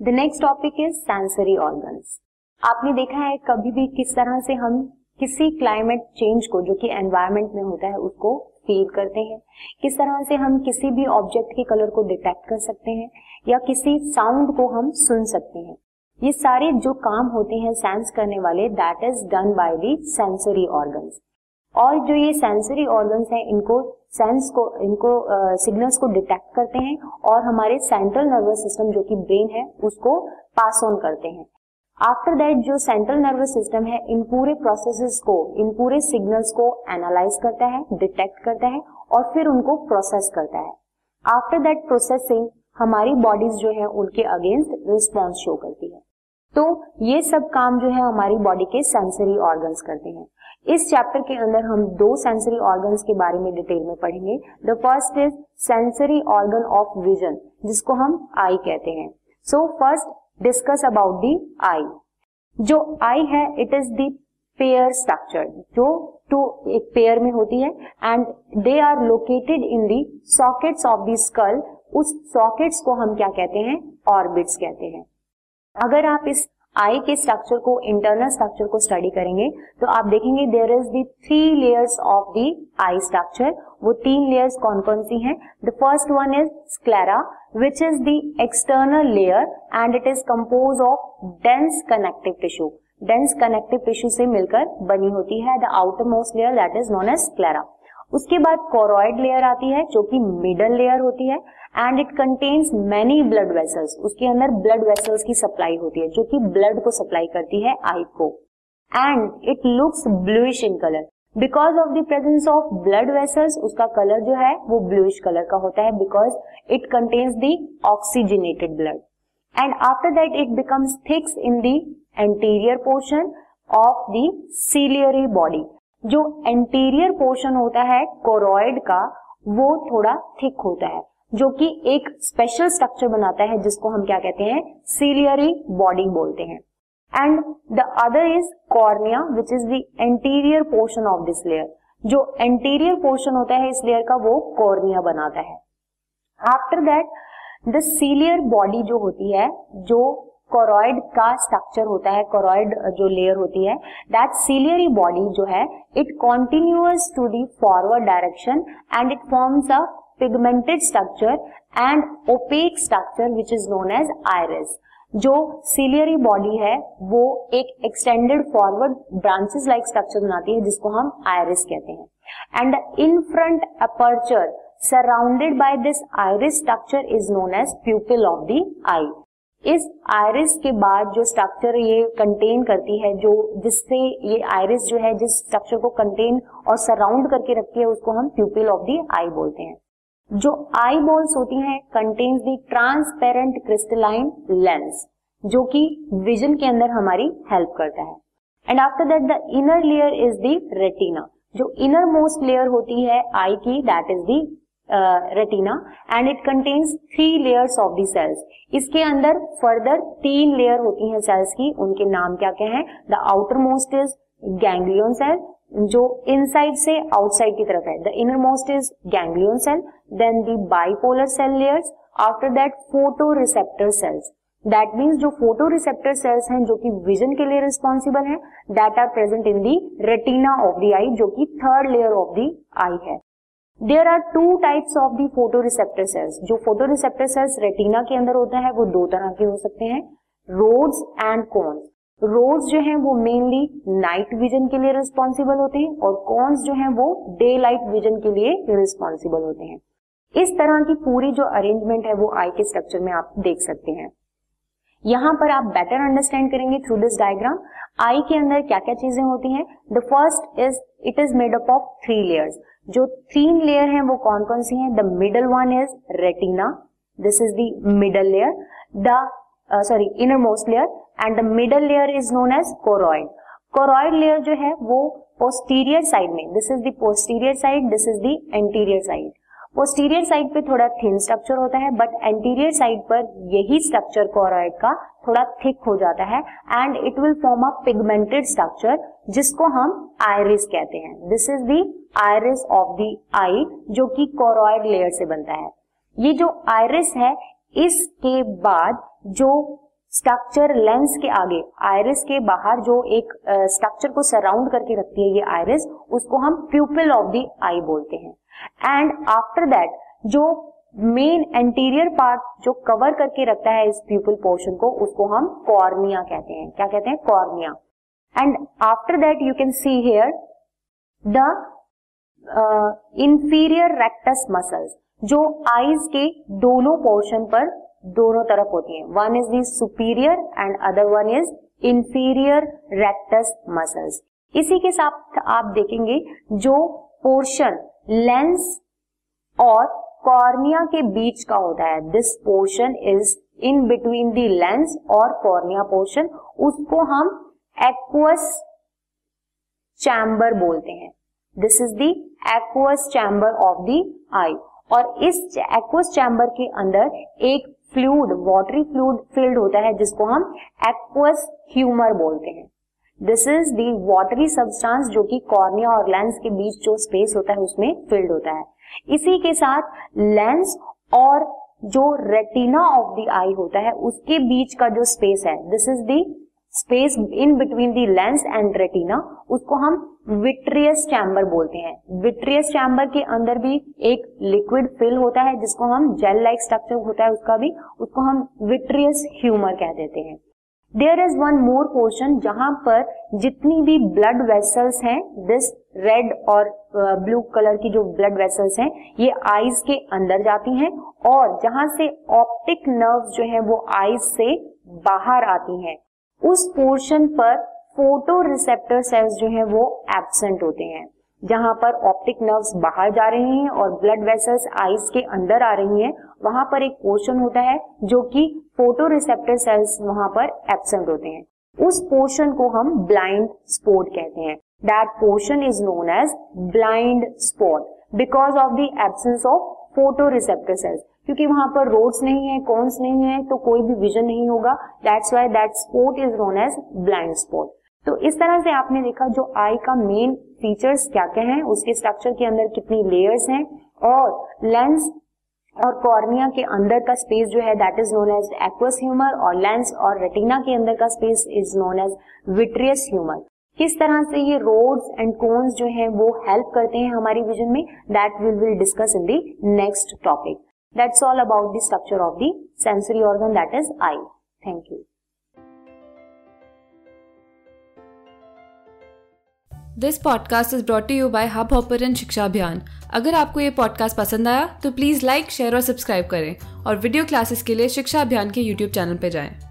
The next topic is sensory organs आपने देखा है कभी भी किस तरह से हम किसी क्लाइमेट चेंज को, जो कि एनवायरमेंट में होता है, उसको फील करते हैं। किस तरह से हम किसी भी ऑब्जेक्ट के कलर को डिटेक्ट कर सकते हैं, या किसी साउंड को हम सुन सकते हैं। ये सारे जो काम होते हैं सेंस करने वाले that is done by the sensory organs और जो ये सेंसरी ऑर्गन्स हैं इनको सेंस को इनको सिग्नल्स uh, को डिटेक्ट करते हैं और हमारे सेंट्रल नर्वस सिस्टम जो कि ब्रेन है उसको पास ऑन करते हैं। आफ्टर दैट जो सेंट्रल नर्वस सिस्टम है इन पूरे प्रोसेसेस को इन पूरे सिग्नल्स को एनालाइज करता है डिटेक्ट करता है और फिर उनको प्रोसेस करता है। आफ्टर दैट प्रोसेसिंग हमारी बॉडीज जो है उनके अगेंस्ट रिस्पॉन्स शो करती है। तो ये सब काम जो है हमारी बॉडी के सेंसरी ऑर्गन्स करते हैं। इस चैप्टर के अंदर हम दो सेंसरी ऑर्गन्स के बारे में डिटेल में पढ़ेंगे। The first is sensory organ of vision जिसको हम आई कहते हैं। So first discuss about the eye जो आई है it is the pair structure जो टू एक पेयर में होती है and they are located in the sockets of the skull उस सॉकेट्स को हम क्या कहते हैं? ऑर्बिट्स कहते हैं। अगर आप इस आई के स्ट्रक्चर को इंटरनल स्ट्रक्चर को स्टडी करेंगे तो आप देखेंगे there is the three layers of the eye structure वो तीन लेयर्स कौन कौन सी हैं? The first one is sclera which is the external layer and it is compose of dense connective tissue dense connective tissue से मिलकर बनी होती है the outer most layer that is known as sclera उसके बाद कोरोइड लेयर आती है, जो कि मिडल लेयर होती है। And it contains many blood vessels उसके अंदर ब्लड वेसल्स की सप्लाई होती है, जो कि ब्लड को सप्लाई करती है आई को. And it looks bluish in colour because of the presence of blood vessels उसका कलर जो है, वो ब्लूइश कलर का होता है because it contains the oxygenated blood and after that it becomes thicks in the anterior portion of the ciliary body जो anterior portion होता है कोरोइड का, वो थोड़ा थिक होता है. जो कि एक स्पेशल स्ट्रक्चर बनाता है, जिसको हम क्या कहते हैं? सीलियरी बॉडी बोलते हैं। And the other is cornea which is the anterior portion of this layer जो एंटीरियर पोर्शन होता है, इस लेयर का वो कॉर्निया बनाता है। After that the ciliary body जो होती है, जो कोरॉइड का स्ट्रक्चर होता है कोरॉइड जो लेयर होती है दैट सीलियरी बॉडी जो है it continuous to the forward direction and it forms a pigmented structure and opaque structure which is known as iris जो सीलियरी बॉडी है, वो एक extended forward branches like structure बनाती है, जिसको हम आयरिस कहते हैं। And in front aperture surrounded by this iris structure is known as pupil of the eye इस आयरिस के बाद जो स्ट्रक्चर ये कंटेन करती है, जो जिससे ये आयरिस जो है, जिस स्ट्रक्चर को कंटेन और सराउंड करके रखती है, उसको हम प्यूपिल ऑफ़ दी आई बोलते हैं। जो आई बॉल्स होती हैं contains the transparent crystalline lens जो कि विजन के अंदर हमारी हेल्प करता है। And after that the inner layer is the retina जो इनर मोस्ट लेयर होती है आई की that is the retina and it contains three layers of the cells इसके अंदर फर्दर तीन लेयर होती हैं सेल्स की, उनके नाम क्या क्या हैं the outer most is ganglion cell जो इनसाइड से आउटसाइड की तरफ़ है. The inner most is ganglion cell then the bipolar cell layers after that photoreceptor cells that means जो फ़ोटो रिसेप्टर सेल्स हैं, जो कि विजन के लिए रिस्पॉन्सिबल है that are present in the retina of the eye जो कि third layer of the eye है. There are two types of the photoreceptor cells जो फ़ोटो रिसेप्टर सेल्स रेटिना के अंदर होता है, वो दो तरह के हो सकते हैं. रोड्स एंड कॉन्स रोड्स जो है वो मेनली नाइट विजन के लिए रिस्पॉन्सिबल होते हैं और कॉन्स जो है वो डे लाइट विजन के लिए रिस्पॉन्सिबल होते हैं। इस तरह की पूरी जो अरेंजमेंट है वो आई के स्ट्रक्चर में आप देख सकते हैं। यहाँ पर आप बेटर अंडरस्टैंड करेंगे थ्रू दिस डायग्राम आई के अंदर क्या क्या चीज़ें होती हैं। The first is it is made up of three layers जो तीन लेयर हैं वो कौन कौन सी हैं? The middle one is retina this is the middle layer the sorry inner most layer and the middle layer is known as choroid choroid layer जो है, वो पोस्टीरियर साइड में this is the posterior side this is the anterior side posterior side पे थोड़ा thin structure होता है but anterior side पर यही स्ट्रक्चर कोरॉइड का थोड़ा थिक हो जाता है and it will form a pigmented structure जिसको हम आयरिस कहते हैं. This is the iris of the eye जो कि कोरॉइड लेयर से बनता है. ये जो आयरिस है इसके बाद जो स्ट्रक्चर लेंस के आगे आयरिस के बाहर जो एक स्ट्रक्चर को सराउंड करके रखती है ये आयरिस उसको हम प्यूपिल ऑफ़ द आई बोलते हैं। एंड आफ्टर दैट जो मेन एंटीरियर पार्ट जो कवर करके रखता है इस प्यूपिल पोर्शन को, उसको हम कॉर्निया कहते हैं। क्या कहते हैं? Cornea and after that you can see here the inferior rectus muscles जो आईज के दोनों पोर्शन पर दोनों तरफ़ होती हैं। One is the superior and other one is inferior rectus muscles इसी के साथ आप देखेंगे जो पोर्शन लेंस और कॉर्निया के बीच का होता है। This portion is in between the lens और कॉर्निया पोर्शन उसको हम एक्वस चैम्बर बोलते हैं। This is the aqueous chamber of the eye और इस एक्वस चैम्बर के अंदर एक फ्लूड वॉटरी फ्लूड फिल्ड होता है, जिसको हम एक्वस ह्यूमर बोलते हैं। This is the watery substance जो कि कॉर्निया और लेंस के बीच जो स्पेस होता है, उसमें फिल्ड होता है। इसी के साथ लेंस और जो रेटिना ऑफ़ द आई होता है, उसके बीच का जो स्पेस है this is the space in between the lens and retina उसको हम विट्रियस चैम्बर बोलते हैं। विट्रियस चैम्बर के अंदर भी एक लिक्विड फिल होता है जिसको हम जेल लाइक स्ट्रक्चर होता है उसका भी उसको हम विट्रियस ह्यूमर कह देते हैं। There is one more portion जहाँ पर जितनी भी ब्लड वेसल्स हैं दिस रेड और ब्लू uh, कलर की जो ब्लड वेसल्स हैं ये आईज के अंदर जाती हैं और जहाँ से ऑप्टिक नर्व्स जो है वो आईज से बाहर आती हैं। उस पोर्शन पर फ़ोटो रिसेप्टर सेल्स जो है वो एबसेंट होते हैं, जहाँ पर ऑप्टिक नर्व्स बाहर जा रहे हैं और ब्लड वेसल्स आईज के अंदर आ रही हैं, वहाँ पर एक पोर्शन होता है जो कि फ़ोटो रिसेप्टर सेल्स वहाँ पर एबसेंट होते हैं। उस पोर्शन को हम ब्लाइंड स्पॉट कहते हैं। That portion is known as blind spot because of the absence of photo receptor cells क्योंकि वहाँ पर रोड्स नहीं है कॉन्स नहीं है तो कोई भी विजन नहीं होगा. That's why that spot is known as blind spot तो इस तरह से आपने देखा जो आई का मेन फीचर्स क्या क्या हैं, उसके स्ट्रक्चर के अंदर कितनी लेयर्स हैं, और लेंस और कॉर्निया के अंदर का स्पेस जो है that is known as aqueous humour और लेंस और रेटिना के अंदर का space is known as vitreous humour किस तरह से ये रोड्स एंड कोन्स जो हैं, वो हेल्प करते हैं हमारी विजन में that will will discuss in the next topic That's all about the structure of the sensory organ, that is eye. Thank you. This podcast is brought you by hub hopper Shiksha Abhiyan अगर आपको ये podcast पसंद आया तो please like share और subscribe करें और video classes के लिए शिक्षा अभियान के यूट्यूब चैनल पर जाएँ।